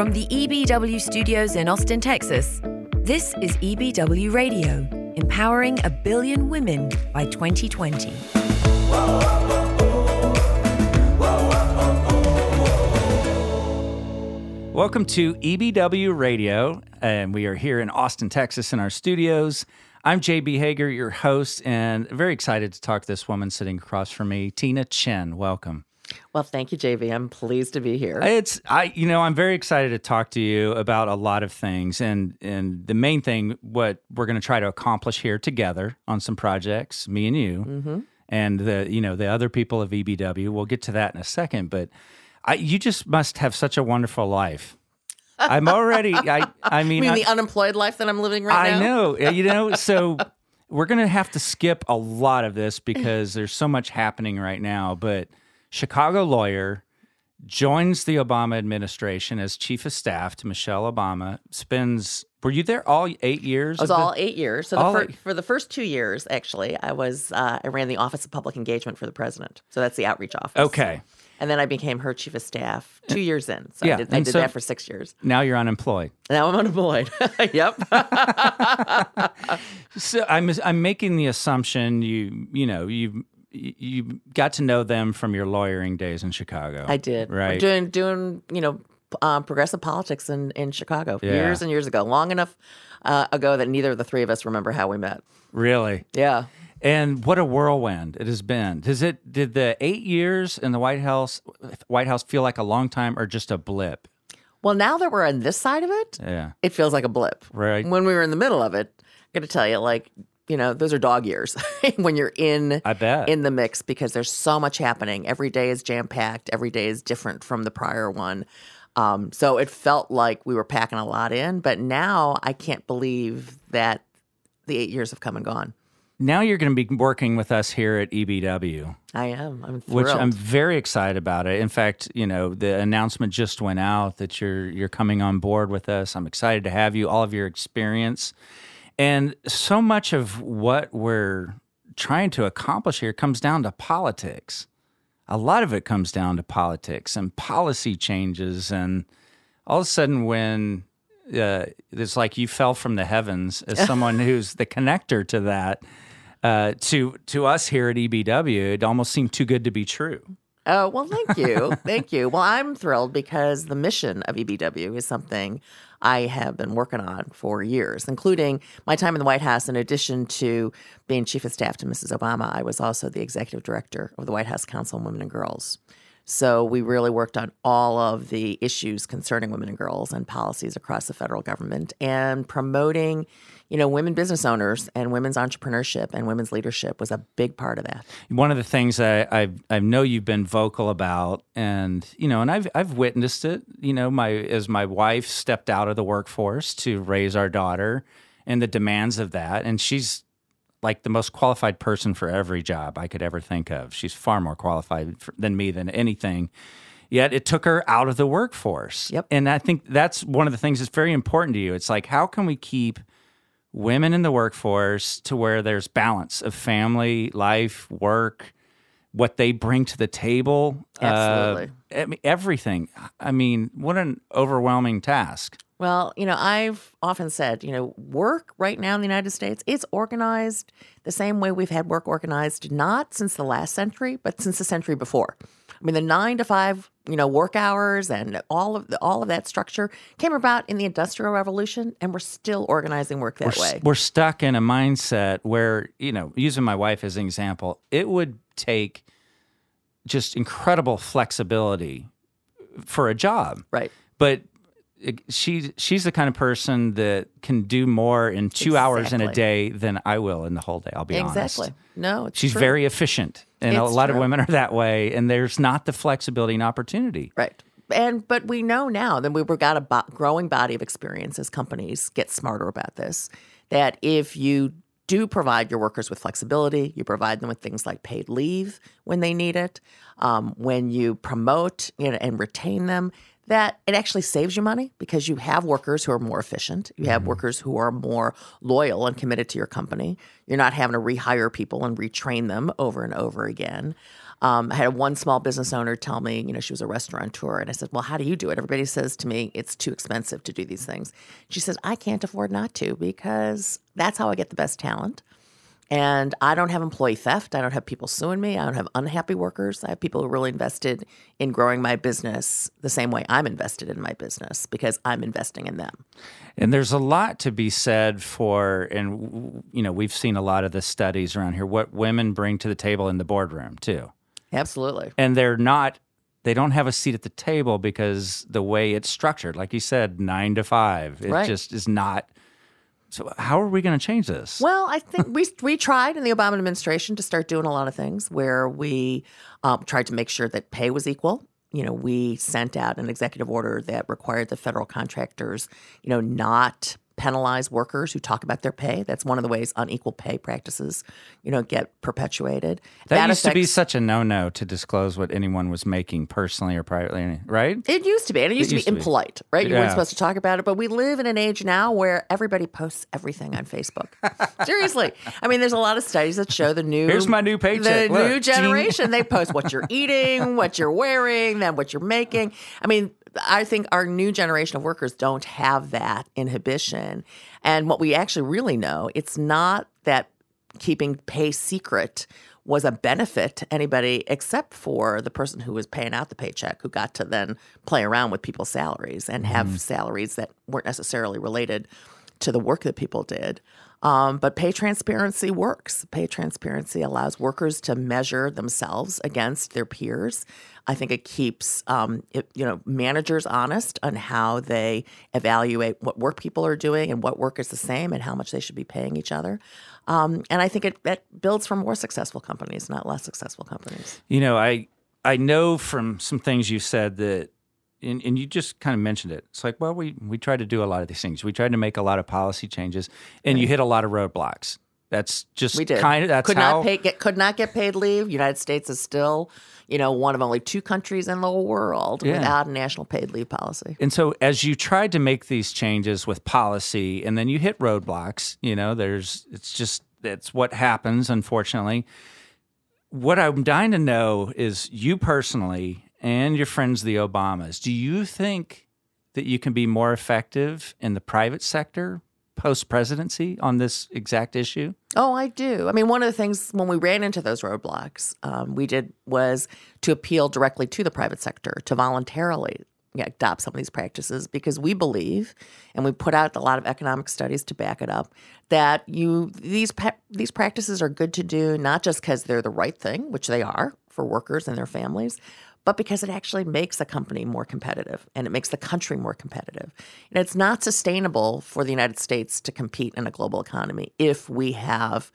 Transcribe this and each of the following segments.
From the EBW studios in Austin, Texas, this is EBW Radio, empowering a billion women by 2020. Welcome to EBW Radio, and we are here in Austin, Texas, in our studios. I'm JB Hager, your host, and very excited to talk to this woman sitting across from me, Tina Tchen. Welcome. Well, thank you, JB. I'm pleased to be here. It's I, you know, I'm very excited to talk to you about a lot of things, and and the main thing, what we're going to try to accomplish here together on some projects, me and you, Mm-hmm. and the you know the other people of EBW. We'll get to that in a second, but I, you just must have such a wonderful life. I'm already. I I mean, mean I- the unemployed life that I'm living right I now? I know. You know, so we're going to have to skip a lot of this because there's so much happening right now. But Chicago lawyer joins the Obama administration as chief of staff to Michelle Obama. Spends. Were you there all eight years? I was of the- all eight years. So the fir- eight- for the first two years, actually, I was uh, I ran the Office of Public Engagement for the president. So that's the outreach office. Okay. And then I became her chief of staff two years in. So Yeah, I did, I did so- that for six years. Now you're unemployed. Now I'm unemployed. yep. So I'm I'm making the assumption you you know you you got to know them from your lawyering days in Chicago. I did. Right. Doing doing you know um, progressive politics in in Chicago Yeah. years and years ago, long enough uh, ago that neither of the three of us remember how we met. Really. Yeah. And what a whirlwind it has been. Does it did the eight years in the White House White House feel like a long time or just a blip? Well, now that we're on this side of it, Yeah. it feels like a blip. Right. When we were in the middle of it, I got to tell you, like, you know, those are dog years when you're in I bet. in the mix because there's so much happening. Every day is jam packed. Every day is different from the prior one. Um, so it felt like we were packing a lot in. But now I can't believe that the eight years have come and gone. now you're going to be working with us here at EBW, I am. I'm thrilled. which. I'm very excited about it. In fact, you know, the announcement just went out that you're you're coming on board with us. I'm excited to have you, all of your experience. And so much of what we're trying to accomplish here comes down to politics. A lot of it comes down to politics and policy changes. And all of a sudden, when uh, it's like you fell from the heavens as someone who's the connector to that, uh, to to us here at EBW, it almost seemed too good to be true. Oh, well, thank you. thank you. Well, I'm thrilled because the mission of EBW is something I have been working on for years, including my time in the White House. In addition to being chief of staff to Mrs. Obama, I was also the executive director of the White House Council on Women and Girls. So we really worked on all of the issues concerning women and girls and policies across the federal government and promoting, you know, women business owners and women's entrepreneurship and women's leadership was a big part of that. One of the things I, I I know you've been vocal about, and you know, and I've I've witnessed it. You know, my as my wife stepped out of the workforce to raise our daughter, and the demands of that, and she's like the most qualified person for every job I could ever think of. She's far more qualified for, than me than anything. Yet it took her out of the workforce. Yep. And I think that's one of the things that's very important to you. It's like how can we keep women in the workforce to where there's balance of family, life, work, what they bring to the table. Absolutely. Uh, I mean, everything. I mean, what an overwhelming task. Well, you know, I've often said, you know, work right now in the United States, it's organized the same way we've had work organized not since the last century, but since the century before. I mean, the nine to five, you know, work hours and all of the, all of that structure came about in the Industrial Revolution, and we're still organizing work that we're, way. we're stuck in a mindset where, you know, using my wife as an example, it would take just incredible flexibility for a job. Right. But she she's the kind of person that can do more in two hours in a day than I will in the whole day. I'll be Exactly. honest. Exactly. No, it's She's true. very efficient, and a It's lot of women are that way. And there's not the flexibility and opportunity. Right. And but we know now that we've got a bo- growing body of experience as companies get smarter about this. That if you do provide your workers with flexibility, you provide them with things like paid leave when they need it, um, when you promote you know, and retain them, that it actually saves you money because you have workers who are more efficient. You have workers who are more loyal and committed to your company. You're not having to rehire people and retrain them over and over again. Um, I had one small business owner tell me, you know, she was a restaurateur, and I said, "Well, how do you do it?" Everybody says to me, "It's too expensive to do these things." She says, "I can't afford not to because that's how I get the best talent." And I don't have employee theft. I don't have people suing me. I don't have unhappy workers. I have people who are really invested in growing my business the same way I'm invested in my business because I'm investing in them. And there's a lot to be said for, and you know, we've seen a lot of the studies around here, what women bring to the table in the boardroom too. Absolutely. And they're not, they don't have a seat at the table because the way it's structured, like you said, nine to five, it Right. just is not. So, how are we going to change this? Well, I think we we tried in the Obama administration to start doing a lot of things where we um, tried to make sure that pay was equal. You know, we sent out an executive order that required the federal contractors, you know, not penalize workers who talk about their pay. That's one of the ways unequal pay practices, you know, get perpetuated. that, used to be such a no-no to disclose what anyone was making personally or privately, right? It used to be, and it used, used to to be be. impolite, right? You Yeah. weren't supposed to talk about it, but we live in an age now where everybody posts everything on Facebook. Seriously, I mean, there's a lot of studies that show the new Here's my new paycheck. The Look, new generation, they post what you're eating, what you're wearing, then what you're making. I mean, I think our new generation of workers don't have that inhibition, and what we actually really know, it's not that keeping pay secret was a benefit to anybody except for the person who was paying out the paycheck, who got to then play around with people's salaries and have salaries that weren't necessarily related to the work that people did. Um, but pay transparency works. Pay transparency allows workers to measure themselves against their peers. I think it keeps um, it, you know managers honest on how they evaluate what work people are doing and what work is the same and how much they should be paying each other. Um, and I think it, it builds for more successful companies, not less successful companies. You know, I I know from some things you said that, and, and you just kind of mentioned it. It's like, well, we we tried to do a lot of these things. We tried to make a lot of policy changes, and you hit a lot of roadblocks. That's just We did. kind of that's could how. not pay get could not get paid leave. United States is still, you know, one of only two countries in the world Yeah. without a national paid leave policy. and so, as you tried to make these changes with policy, and then you hit roadblocks, you know, there's it's just that's what happens, unfortunately. What I'm dying to know is you personally and your friends, the Obamas. Do you think that you can be more effective in the private sector post presidency on this exact issue? Oh, I do. I mean, one of the things when we ran into those roadblocks, um, we did was to appeal directly to the private sector to voluntarily adopt some of these practices because we believe, and we put out a lot of economic studies to back it up, that you these these practices are good to do not just because they're the right thing, which they are for workers and their families, but because it actually makes a company more competitive and it makes the country more competitive. And it's not sustainable for the United States to compete in a global economy if we have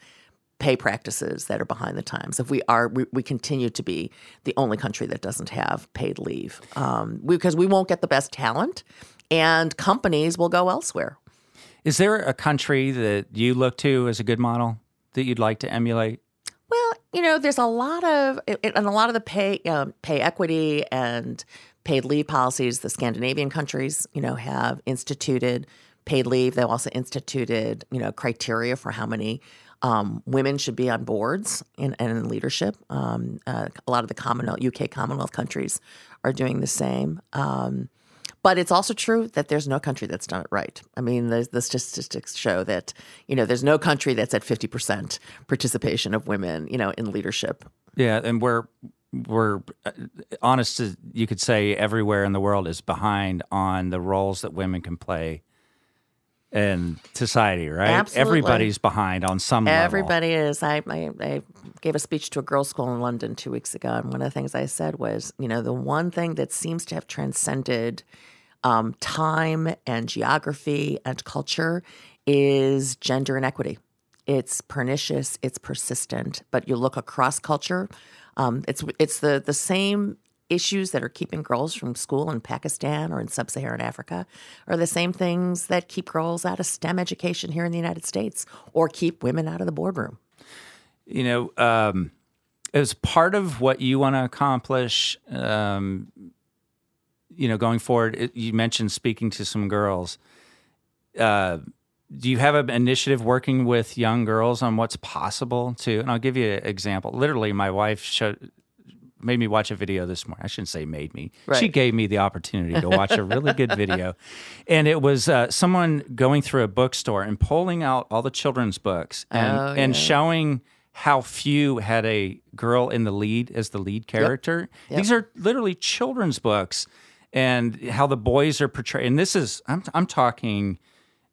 pay practices that are behind the times. If we are, we, we continue to be the only country that doesn't have paid leave um, because we won't get the best talent and companies will go elsewhere. Is there a country that you look to as a good model that you'd like to emulate? You know, there's a lot of and a lot of the pay um, pay equity and paid leave policies. The Scandinavian countries, you know, have instituted paid leave. They've also instituted, you know, criteria for how many um, women should be on boards and, and in leadership. Um, uh, a lot of the Commonwealth, UK Commonwealth countries are doing the same. Um, but it's also true that there's no country that's done it right. I mean, the, the statistics show that you know there's no country that's at 50% participation of women, you know, in leadership. Yeah, and we're we're uh, honest. You could say everywhere in the world is behind on the roles that women can play in society, right? Absolutely. Everybody's behind on some level. Everybody is. I, I I gave a speech to a girls' school in London two weeks ago, and one of the things I said was, you know, the one thing that seems to have transcended um, time and geography and culture is gender inequity. It's pernicious. It's persistent. But you look across culture, um, it's it's the the same issues that are keeping girls from school in Pakistan or in sub-Saharan Africa are the same things that keep girls out of STEM education here in the United States or keep women out of the boardroom. You know, um, as part of what you want to accomplish, um, you know, going forward, it, you mentioned speaking to some girls. Uh, do you have an initiative working with young girls on what's possible to? And I'll give you an example. Literally, my wife showed, made me watch a video this morning. I shouldn't say made me. She gave me the opportunity to watch a really good video, and it was uh, someone going through a bookstore and pulling out all the children's books and Oh, and showing how few had a girl in the lead as the lead character. These are literally children's books, and how the boys are portrayed. And this is I'm I'm talking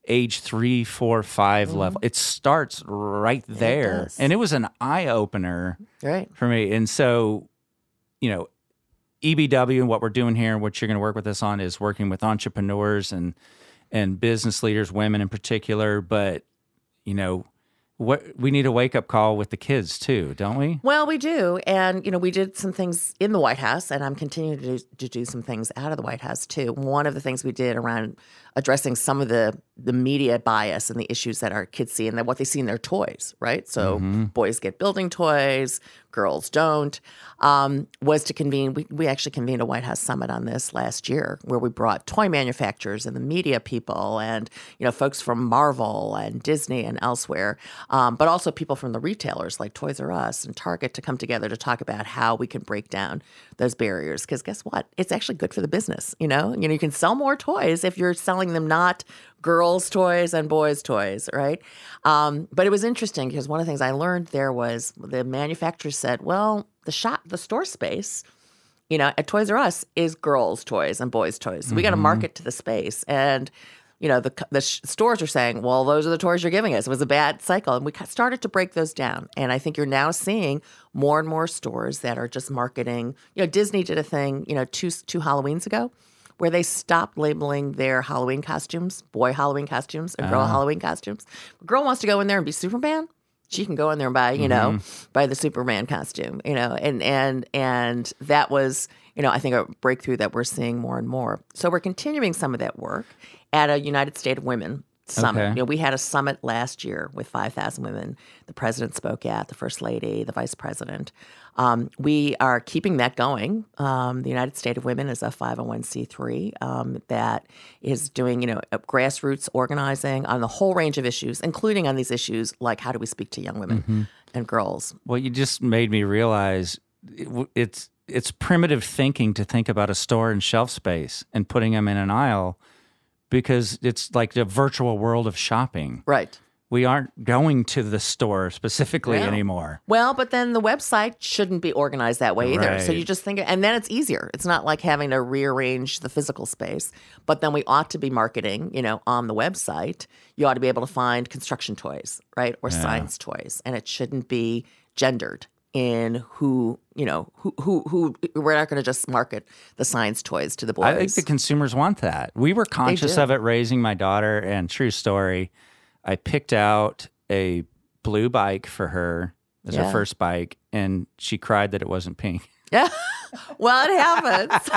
age three, four, five level. It starts right there, Mm-hmm. and it was an eye opener Right. for me. And so, you know, EBW and what we're doing here, and what you're going to work with us on, is working with entrepreneurs and and business leaders, women in particular. But you know, what we need a wake up call with the kids too, don't we? Well, we do. And, you know, we did some things in the White House, and I'm continuing to do, to do some things out of the White House, too. One of the things we did around addressing some of the, the media bias and the issues that our kids see and that what they see in their toys, right? So boys get building toys, girls don't, um, was to convene. We, we actually convened a White House summit on this last year where we brought toy manufacturers and the media people and, you know, folks from Marvel and Disney and elsewhere, um, but also people from the retailers like Toys R Us and Target to come together to talk about how we can break down those barriers. Because guess what? It's actually good for the business. You know, you know, you can sell more toys if you're selling them not girls' toys and boys' toys, right? Um, but it was interesting because one of the things I learned there was the manufacturer said, "Well, the shop, the store space." you know, at Toys R Us is girls' toys and boys' toys. So we got to market to the space. And, you know, the, the sh- stores are saying, well, those are the toys you're giving us. It was a bad cycle. And we started to break those down. And I think you're now seeing more and more stores that are just marketing. You know, Disney did a thing, you know, two, two Halloweens ago where they stopped labeling their Halloween costumes, boy Halloween costumes and girl ah. Halloween costumes. A girl wants to go in there and be Superman she can go in there and buy, you know, mm-hmm. buy the Superman costume, you know, and and and that was, you know, I think a breakthrough that we're seeing more and more. So we're continuing some of that work at a United States of Women summit. Okay. You know, we had a summit last year with 5,000 women. The president spoke at, the first lady, the vice president. Um, we are keeping that going. Um, the United State of Women is a 501c3 um, that is doing, you know, grassroots organizing on the whole range of issues, including on these issues like how do we speak to young women and girls. Well, you just made me realize it, it's it's primitive thinking to think about a store and shelf space and putting them in an aisle because it's like the virtual world of shopping. Right. We aren't going to the store specifically No. anymore. Well, but then the website shouldn't be organized that way either. So you just think, and then it's easier. It's not like having to rearrange the physical space, but then we ought to be marketing, you know, on the website. You ought to be able to find construction toys, right? Or science toys. And it shouldn't be gendered in who, you know, who, who, who, we're not going to just market the science toys to the boys. I think the consumers want that. We were conscious of it raising my daughter, and true story, I picked out a blue bike for her as her first bike, and she cried that it wasn't pink. Yeah. well, it happens.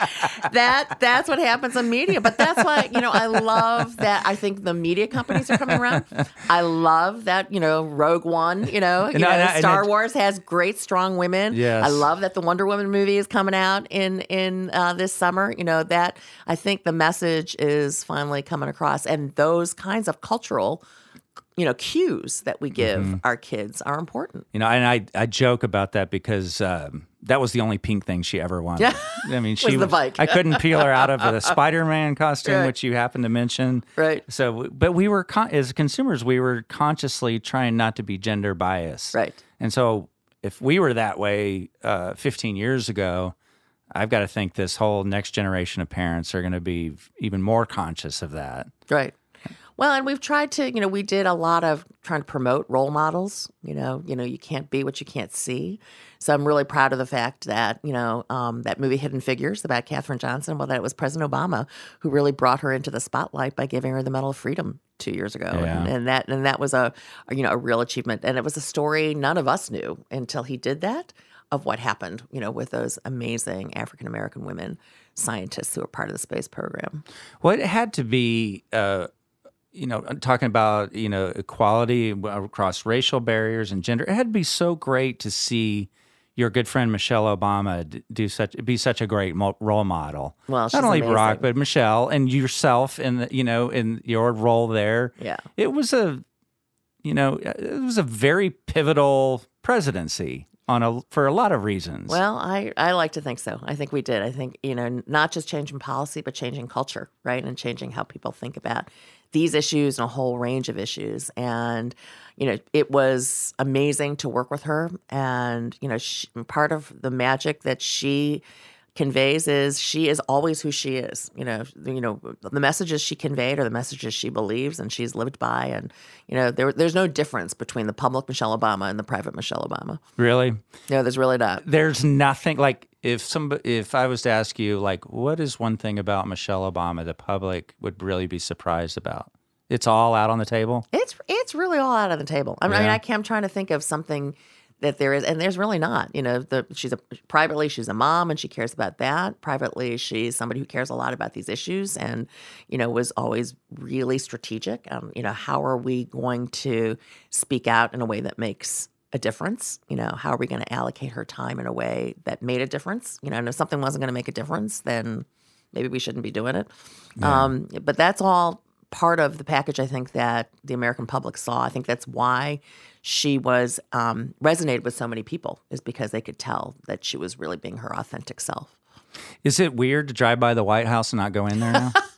that that's what happens in media. But that's why, you know, I love that I think the media companies are coming around. I love that, you know, Rogue One, you know, you And know, I- Star I- Wars has great strong women. Yes. I love that the Wonder Woman movie is coming out in in uh, this summer. You know, that I think the message is finally coming across and those kinds of cultural you know cues that we give Mm-hmm. our kids are important You know, and I I joke about that because um, that was the only pink thing she ever wanted. Yeah. I mean, she was the bike. I couldn't peel her out of the Spider-Man costume, Right. which you happened to mention. Right. So, but we were con- as consumers, we were consciously trying not to be gender biased. Right. And so, if we were that way uh, 15 years ago, I've got to think this whole next generation of parents are going to be even more conscious of that. Right. Well, and we've tried to, you know, we did a lot of trying to promote role models. You know, you know, you can't be what you can't see. So I'm really proud of the fact that, you know, um, that movie Hidden Figures about Katherine Johnson, well, that it was President Obama who really brought her into the spotlight by giving her the Medal of Freedom two years ago, Yeah. and, and that and that was a, a, you know, a real achievement. And it was a story none of us knew until he did that of what happened, you know, with those amazing African American women scientists who were part of the space program. Well, it had to be, uh, you know, talking about you know equality across racial barriers and gender. It had to be so great to see your good friend Michelle Obama do such be such a great role model. Well, not only amazing. Barack but Michelle and yourself in the, you know in your role there. Yeah. it was a, you know, uh, it was a very pivotal presidency on a for a lot of reasons. Well, I, I like to think so. I think we did. I think, you know, not just changing policy, but changing culture, right? And changing how people think about these issues and a whole range of issues. And, you know, it was amazing to work with her. And, you know, she, part of the magic that she conveys is she is always who she is. You know, you know the messages she conveyed are the messages she believes and she's lived by. And you know, there, there's no difference between the public Michelle Obama and the private Michelle Obama. Really? No, there's really not. There's nothing like if some if I was to ask you like what is one thing about Michelle Obama the public would really be surprised about? It's all out on the table. It's it's really all out on the table. I mean, Yeah. I can't, I'm trying to think of something that there is, and there's really not. You know, the she's a privately she's a mom and she cares about that. Privately, she's somebody who cares a lot about these issues, and you know was always really strategic. Um, you know, how are we going to speak out in a way that makes a difference? You know, how are we going to allocate her time in a way that made a difference? You know, and if something wasn't going to make a difference, then maybe we shouldn't be doing it. Um, but that's all part of the package. I think that the American public saw. I think that's why she was um, resonated with so many people is because they could tell that she was really being her authentic self. Is it weird to drive by the White House and not go in there now?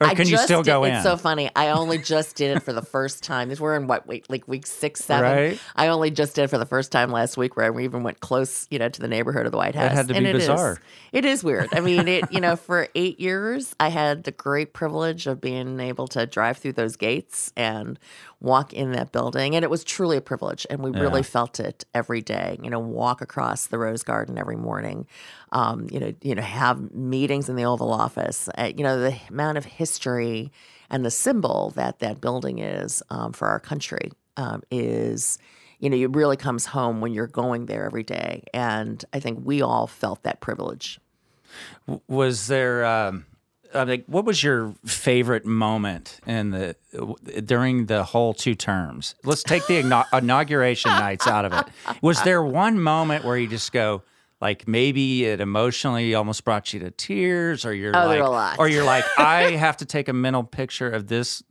or I can you still did- go in? It's so funny. I only just did it for the first time. We're in what week? Like week six, seven. Right. I only just did it for the first time last week, where we even went close, you know, to the neighborhood of the White House. It had to And be it is- bizarre. it is weird. I mean, it. You know, for eight years, I had the great privilege of being able to drive through those gates and walk in that building, and it was truly a privilege. And we really felt it every day. You know, walk across the Rose Garden every morning. Um, you know, you know, have meetings in the Oval Office. Uh, you know, the amount of history and the symbol that that building is um, for our country um, is. You know, it really comes home when you're going there every day, and I think we all felt that privilege. was there um, uh, like what was your favorite moment in the during the whole two terms? Let's take the inauguration nights out of it. Was there one moment where you just go like maybe it emotionally almost brought you to tears, or you're Oh, like, there were a lot. or you're like, I have to take a mental picture of this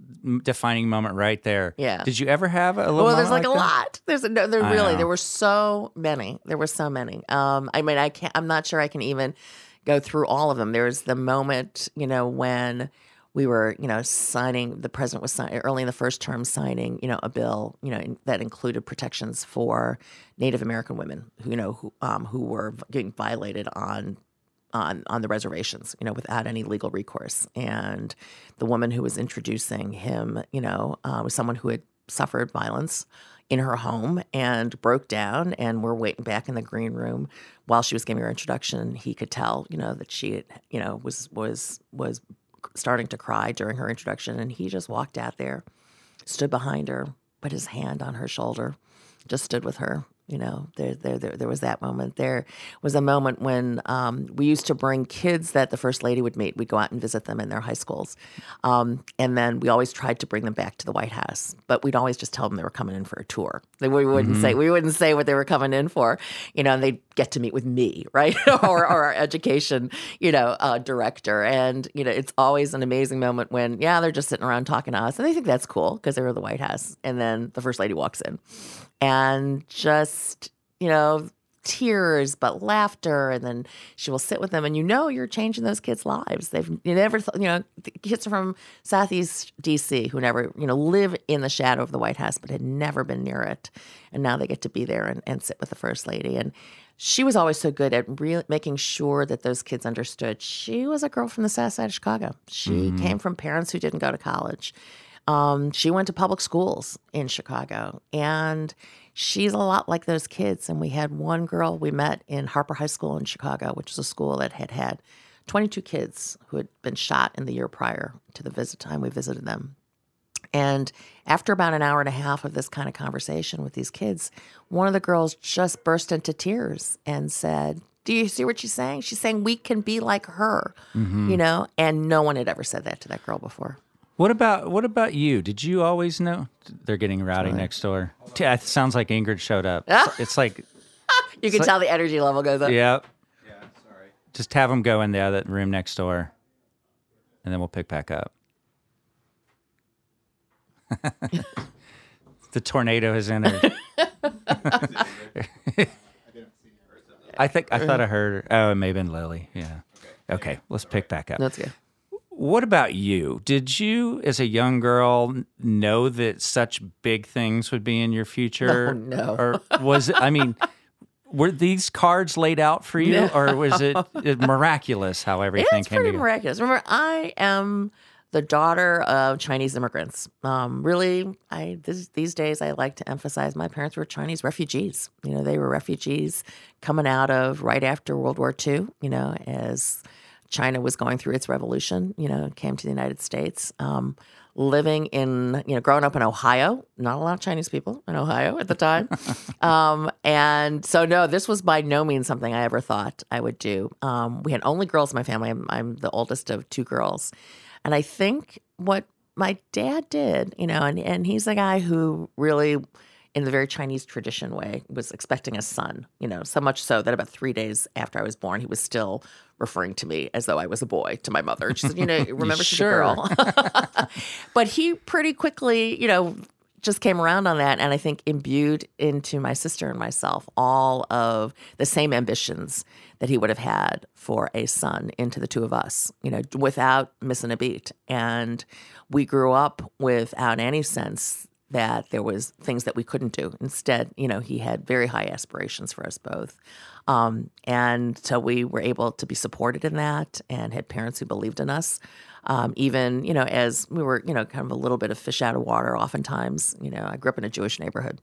defining moment right there. Yeah. Did you ever have a little? Well, there's moment like, a lot. There's a, no, there I really know. there were so many. There were so many. Um, I mean, I can't. I'm not sure I can even go through all of them. There's the moment, you know, when we were, you know, signing. The president was signing early in the first term, signing, you know, a bill, you know, in, that included protections for Native American women, who you know, who um, who were getting violated on on on the reservations, you know, without any legal recourse. And the woman who was introducing him, you know, uh, was someone who had suffered violence in her home and broke down. And we're waiting back in the green room while she was giving her introduction. He could tell, you know, that she, you know, was was was starting to cry during her introduction, and he just walked out there, stood behind her, put his hand on her shoulder, just stood with her. You know, there, there, there, there was that moment. There was a moment when um, we used to bring kids that the first lady would meet. We'd go out and visit them in their high schools, um, and then we always tried to bring them back to the White House. But we'd always just tell them they were coming in for a tour. We wouldn't say we wouldn't say what they were coming in for. You know, and they'd get to meet with me, right, or, or our education, you know, uh, director. And you know, it's always an amazing moment when yeah, they're just sitting around talking to us, and they think that's cool because they were the White House, and then the first lady walks in and just you know tears but laughter and then she will sit with them. And you know you're changing those kids lives. They've you never th- you know kids from southeast dc who never you know live in the shadow of the white house but had never been near it. And now they get to be there and, and sit with the first lady. And she was always so good at really making sure that those kids understood. She was a girl from the south side of chicago. She came from parents who didn't go to college. Um, she went to public schools in Chicago, and she's a lot like those kids. And we had one girl we met in Harper High School in Chicago, which is a school that had had 22 kids who had been shot in the year prior to the visit time we visited them. And after about an hour and a half of this kind of conversation with these kids, one of the girls just burst into tears and said, Do you see what she's saying? She's saying we can be like her, mm-hmm. you know? And no one had ever said that to that girl before. What about what about you? Did you always know they're getting rowdy next door? Yeah, it sounds like Ingrid showed up. Ah. It's- It's like, You can tell the energy level goes up. yeah. Yeah, sorry. Just have them go in the other room next door, and then we'll pick back up. the tornado has entered. I think I thought I heard. Oh, it may have been Lily. Yeah. Okay, let's pick back up. That's good. What about you? Did you, as a young girl, know that such big things would be in your future? Oh, no. Or was it, I mean, were these cards laid out for you, or was it, it miraculous how everything It's came pretty together? miraculous. Remember, I am the daughter of Chinese immigrants. Um, really, I this, these days I like to emphasize my parents were Chinese refugees. You know, they were refugees coming out of right after World War II. You know, as China was going through its revolution. You know, came to the United States. Um, living in, you know, growing up in Ohio, not a lot of Chinese people in Ohio at the time. um, and so, no, this was by no means something I ever thought I would do. Um, we had only girls in my family. I'm, I'm the oldest of two girls. And I think what my dad did, you know, and, and he's a guy who really, in the very Chinese tradition way, was expecting a son, you know, so much so that about three days after I was born, he was still referring to me as though I was a boy to my mother. She said, you know, remember she's a girl. but he pretty quickly, you know, just came around on that and I think imbued into my sister and myself all of the same ambitions that he would have had for a son into the two of us, you know, without missing a beat. And we grew up without any sense that there was things that we couldn't do. Instead, you know, he had very high aspirations for us both. Um, and so we were able to be supported in that and had parents who believed in us. Um, even, you know, as we were, you know, kind of a little bit of fish out of water oftentimes, you know, I grew up in a Jewish neighborhood.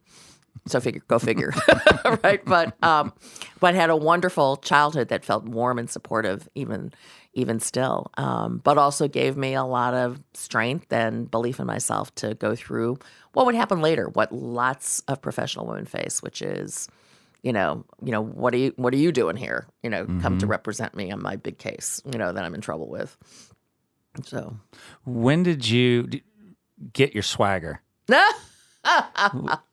So figure, go figure, right? But um, but had a wonderful childhood that felt warm and supportive, even even still. Um, but also gave me a lot of strength and belief in myself to go through what would happen later, what lots of professional women face, which is, you know, you know, what are you what are you doing here? You know, come to represent me on my big case, you know, that I'm in trouble with. So When did you get your swagger?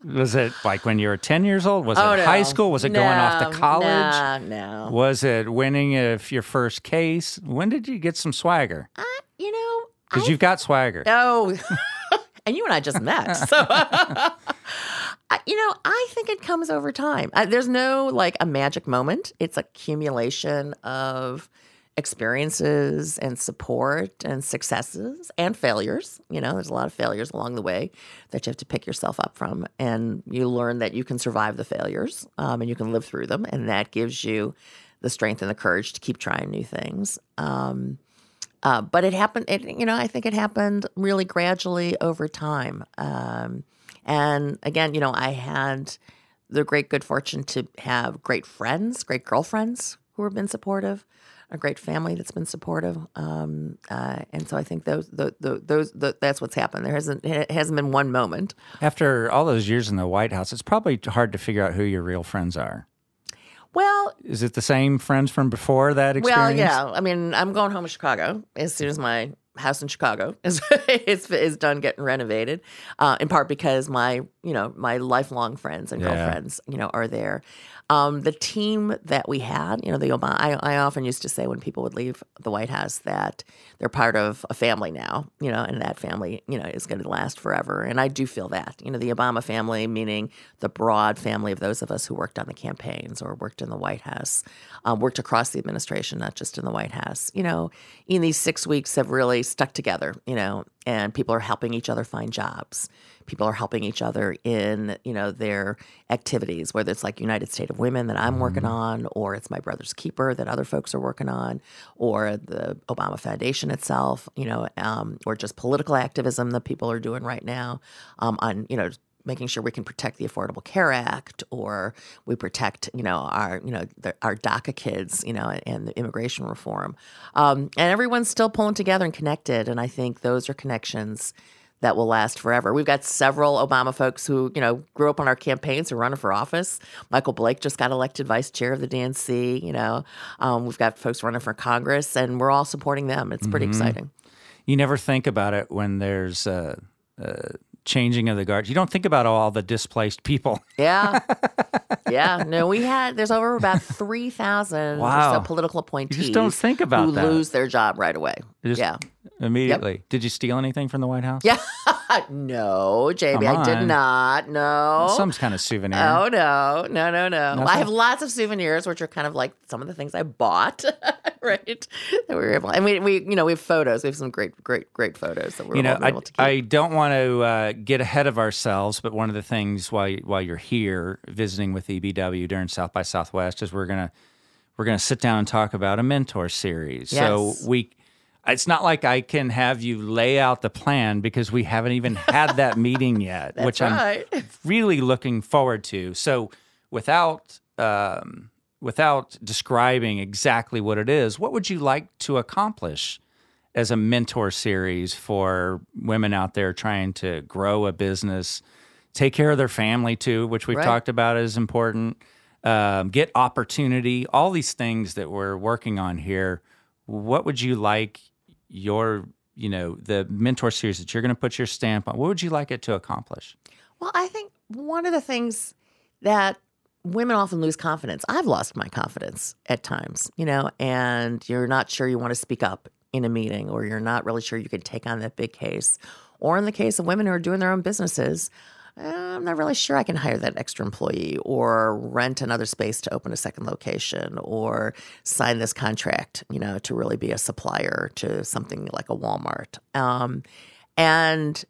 Was it like when you were 10 years old? Was oh, it Oh, no. high school? Was it going off to college? No, no. Was it winning if your first case? When did you get some swagger? Uh, you know, Because you've got swagger. Oh, and you and I just met. So, you know, I think it comes over time. I, there's no like a magic moment. It's accumulation of experiences and support and successes and failures. You know, there's a lot of failures along the way that you have to pick yourself up from, and you learn that you can survive the failures um, and you can live through them, and that gives you the strength and the courage to keep trying new things. Um, uh, but it happened, it, you know, I think it happened really gradually over time. Um, and again, you know, I had the great good fortune to have great friends, great girlfriends who have been supportive, a great family that's been supportive. Um, uh, and so I think those, the, the, those, the, that's what's happened. There hasn't, it hasn't been one moment. After all those years in the White House, it's probably hard to figure out who your real friends are. Well, Is it the same friends from before that Well, experience? yeah. I mean, I'm going home to Chicago as soon as my house in Chicago is is, is done getting renovated. Uh, in part because my you know my lifelong friends and Yeah. girlfriends you know are there. Um, the team that we had, you know, the Obama. I, I often used to say when people would leave the White House that they're part of a family now, you know, and that family, you know, is going to last forever. And I do feel that, you know, the Obama family, meaning the broad family of those of us who worked on the campaigns or worked in the White House, um, worked across the administration, not just in the White House, you know, in these six weeks have really stuck together, you know, and people are helping each other find jobs. People are helping each other in, you know, their activities, whether it's like United State of Women that I'm working on, or it's My Brother's Keeper that other folks are working on, or the Obama Foundation itself, you know, um, or just political activism that people are doing right now um, on, you know, making sure we can protect the Affordable Care Act, or we protect, you know, our, you know, the, our DACA kids, you know, and the immigration reform, um, and everyone's still pulling together and connected. And I think those are connections that will last forever. We've got several Obama folks who, you know, grew up on our campaigns who are running for office. Michael Blake just got elected vice chair of the DNC. You know, um, we've got folks running for Congress, and we're all supporting them. It's pretty exciting. You never think about it when there's uh, uh, changing of the guards. You don't think about all the displaced people. Yeah. yeah. No, we had, there's over about 3,000 Wow. so political appointees don't think about who that. lose their job right away. Just- yeah. Immediately. Did you steal anything from the White House? Yeah. no, JB, Come I did not. No. Some kind of souvenir. Oh no, no, no, no! Nothing? I have lots of souvenirs, which are kind of like some of the things I bought, right? That we were able, and we, we, you know, we have photos. We have some great, great, great photos that we're you know, I, able to keep. I don't want to uh, get ahead of ourselves, but one of the things while while you're here visiting with EBW during South by Southwest is we're gonna we're gonna sit down and talk about a mentor series. So we. It's not like I can have you lay out the plan because we haven't even had that meeting yet, which right. I'm really looking forward to. So, without um, without describing exactly what it is, what would you like to accomplish as a mentor series for women out there trying to grow a business, take care of their family too, which we've Right. talked about is important. Um, get opportunity, all these things that we're working on here. What would you like your, you know, the mentor series that you're going to put your stamp on? What would you like it to accomplish? Well, I think one of the things that women often lose confidence. I've lost my confidence at times, you know, and you're not sure you want to speak up in a meeting or you're not really sure you can take on that big case. Or in the case of women who are doing their own businesses, "Uh, I'm not really sure I can hire that extra employee or rent another space to open a second location or sign this contract, you know, to really be a supplier to something like a Walmart. Um, and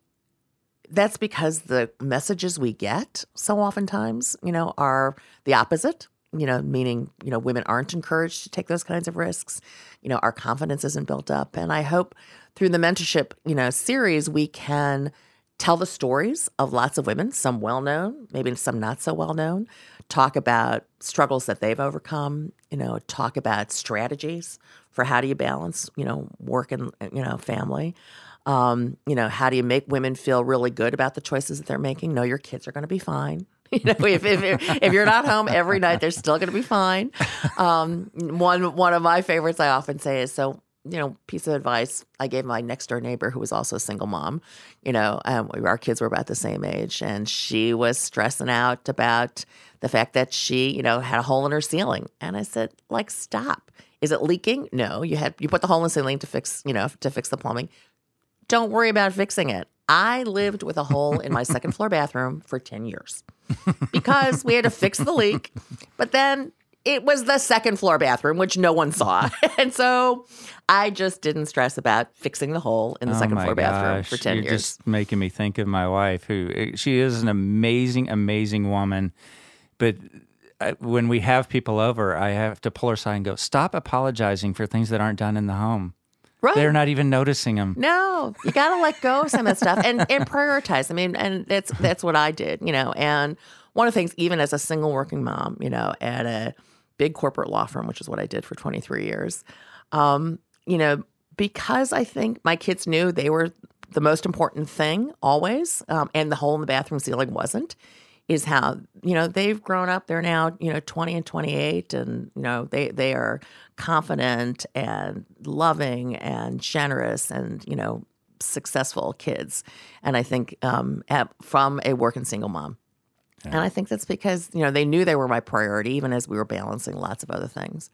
that's because the messages we get so oftentimes, you know, are the opposite. You know, meaning, you know, women aren't encouraged to take those kinds of risks. You know, our confidence isn't built up. And I hope through the mentorship, you know, series, we can tell the stories of lots of women, some well known, maybe some not so well known, talk about struggles that they've overcome, you know, talk about strategies for how do you balance, you know, work and, you know, family. Um, you know, how do you make women feel really good about the choices that they're making? Know your kids are going to be fine. You know, if, if, if you're not home every night, they're still going to be fine. Um, one one of my favorites I often say is so. You know, piece of advice I gave my next door neighbor who was also a single mom. You know, um, our kids were about the same age, and she was stressing out about the fact that she, you know, had a hole in her ceiling. And I said, like, stop. Is it leaking? No. You had you put the hole in the ceiling to fix, you know, to fix the plumbing don't worry about fixing it. I lived with a hole in my second floor bathroom for 10 years because we had to fix the leak. But then it was the second floor bathroom, which no one saw. And so I just didn't stress about fixing the hole in the Oh second floor bathroom for gosh, 10 you're years. just making me think of my wife, who eh, she is an amazing, amazing woman. But I, when we have people over, I have to pull her aside and go, "Stop apologizing for things that aren't done in the home. right. They're not even noticing them." No, you got to let go of some of that stuff and, and prioritize. I mean, and that's that's what I did, you know. And one of the things, even as a single working mom, you know, at a big corporate law firm, which is what I did for 23 years, um, you know, because I think my kids knew they were the most important thing always, um, and the hole in the bathroom ceiling wasn't. Is how you know they've grown up. They're now you know 20 and 28, and you know they they are confident and loving and generous and you know successful kids. And I think um, at, from a working single mom. And I think that's because you know they knew they were my priority, even as we were balancing lots of other things.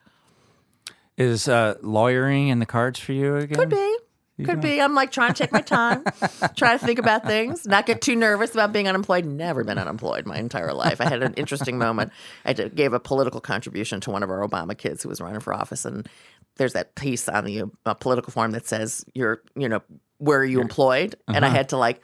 Is uh, lawyering in the cards for you again? Could be. Could be. I'm like trying to take my time, try to think about things, not get too nervous about being unemployed. Never been unemployed my entire life. I had an interesting moment. I did, gave a political contribution to one of our Obama kids who was running for office, and there's that piece on the uh, political form that says, "You're, you know, where are you employed?" And I Uh-huh. had to like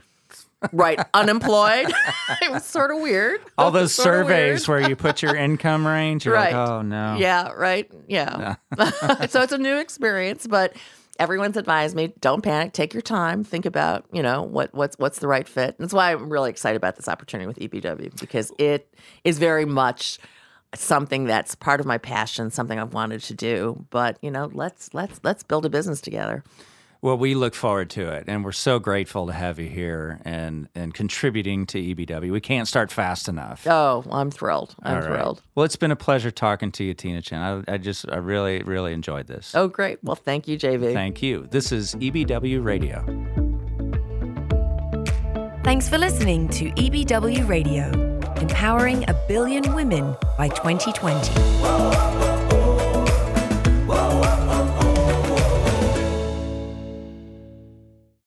write unemployed. it was sort of weird. All those surveys where you put your income range, you're Right. like, "Oh no." Yeah, right. Yeah. so it's a new experience, but everyone's advised me don't panic, take your time, think about, you know, what what's what's the right fit. And that's why I'm really excited about this opportunity with EBW because it is very much something that's part of my passion, something I've wanted to do. But, you know, let's let's let's build a business together. Well, we look forward to it, and we're so grateful to have you here and and contributing to EBW. We can't start fast enough. Oh, I'm thrilled. I'm All right. thrilled. Well, it's been a pleasure talking to you, Tina Tchen. I, I just, I really, really enjoyed this. Oh, great. Well, thank you, JB. Thank you. This is EBW Radio. Thanks for listening to EBW Radio, empowering a billion women by 2020.